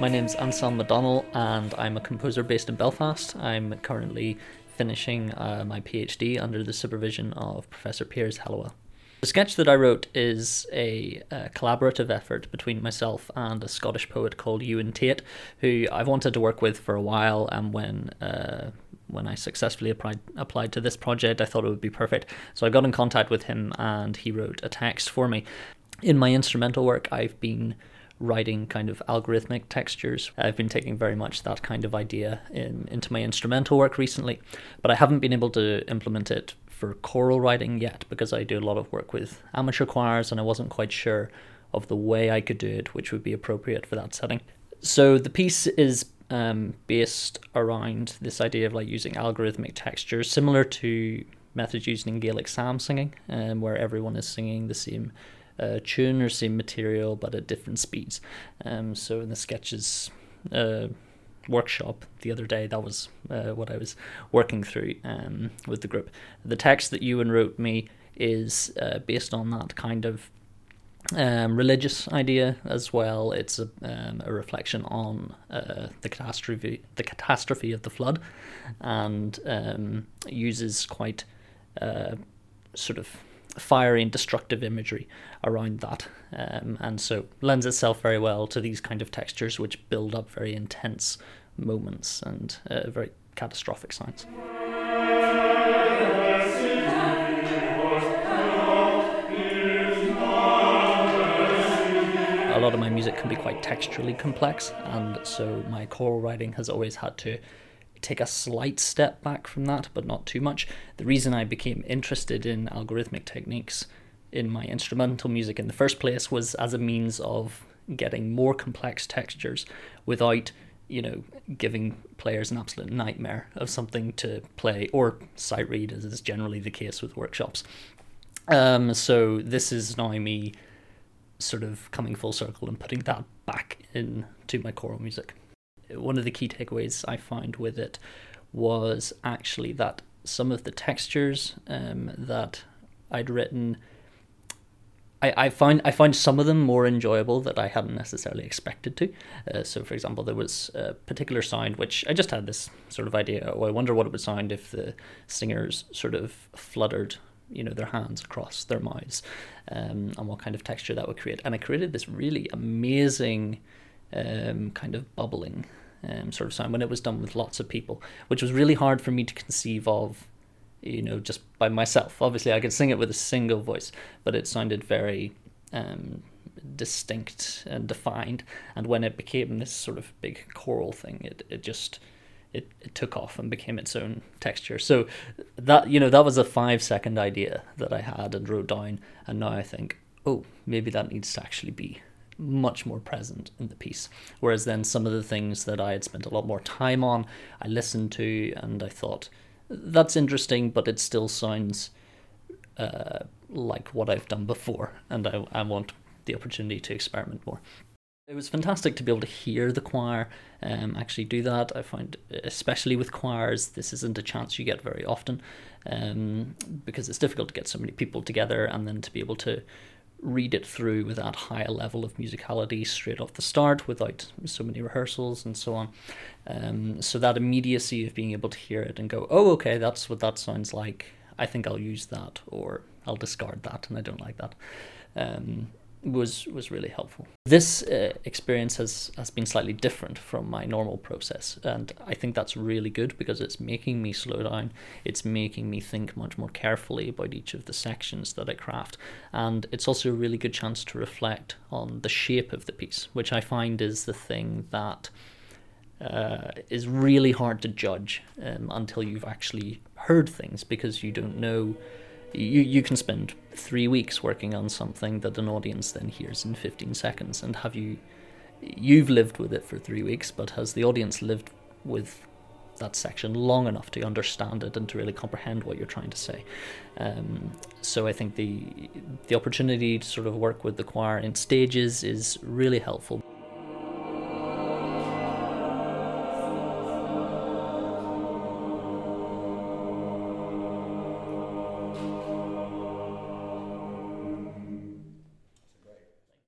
My name's Anselm McDonnell, and I'm a composer based in Belfast. I'm currently finishing uh, my PhD under the supervision of Professor Piers Hellawell. The sketch that I wrote is a, a, collaborative effort between myself and a Scottish poet called Ewan Tate, who I've wanted to work with for a while. And when uh, when I successfully applied applied to this project, I thought it would be perfect. So I got in contact with him, and he wrote a text for me. In my instrumental work, I've been writing kind of algorithmic textures. I've been taking very much that kind of idea in, into my instrumental work recently, but I haven't been able to implement it for choral writing yet because I do a lot of work with amateur choirs and I wasn't quite sure of the way I could do it, which would be appropriate for that setting. So the piece is um, based around this idea of like using algorithmic textures, similar to methods used in Gaelic psalm singing, um, where everyone is singing the same uh, tune or same material but at different speeds. Um, so in the sketches uh, workshop the other day, that was uh, what I was working through um, with the group. The text that Ewan wrote me is uh, based on that kind of um, religious idea as well. It's a, um, a reflection on uh, the catastrophe, the catastrophe of the flood, and um, uses quite uh, sort of fiery and destructive imagery around that. Um, and so lends itself very well to these kind of textures which build up very intense moments and uh, very catastrophic signs. A lot of my music can be quite texturally complex, and so my choral writing has always had to take a slight step back from that, but not too much. The reason I became interested in algorithmic techniques in my instrumental music in the first place was as a means of getting more complex textures without you know giving players an absolute nightmare of something to play or sight read as is generally the case with workshops um, so this is now me sort of coming full circle and putting that back into my choral music one of the key takeaways I found with it was actually that some of the textures um, that I'd written, I, I find I find some of them more enjoyable that I hadn't necessarily expected to. Uh, so, for example, there was a particular sound which I just had this sort of idea. Oh, I wonder what it would sound if the singers sort of fluttered, you know, their hands across their mouths, um, and what kind of texture that would create. And it created this really amazing um, kind of bubbling um, sort of sound when it was done with lots of people, which was really hard for me to conceive of, you know, just by myself. Obviously, I could sing it with a single voice, but it sounded very um, distinct and defined. And when it became this sort of big choral thing, it, it just it, it took off and became its own texture. So that you know that was a five second idea that I had and wrote down, and now I think, oh, maybe that needs to actually be much more present in the piece. Whereas then some of the things that I had spent a lot more time on, I listened to and I thought, that's interesting, but it still sounds uh, like what I've done before, and I, I want the opportunity to experiment more. It was fantastic to be able to hear the choir um, actually do that. I find, especially with choirs, this isn't a chance you get very often um, because it's difficult to get so many people together and then to be able to read it through with that high level of musicality straight off the start without so many rehearsals and so on. Um, so that immediacy of being able to hear it and go, oh, okay, that's what that sounds like. I think I'll use that, or I'll discard that, and I don't like that. Um, was was really helpful. This uh, experience has has been slightly different from my normal process, and I think that's really good because it's making me slow down. It's making me think much more carefully about each of the sections that I craft, and it's also a really good chance to reflect on the shape of the piece, which I find is the thing that. Uh, is really hard to judge um, until you've actually heard things because you don't know you, you can spend three weeks working on something that an audience then hears in 15 seconds. And have you you've lived with it for three weeks but has the audience lived with that section long enough to understand it and to really comprehend what you're trying to say? Um, so i think the the opportunity to sort of work with the choir in stages is really helpful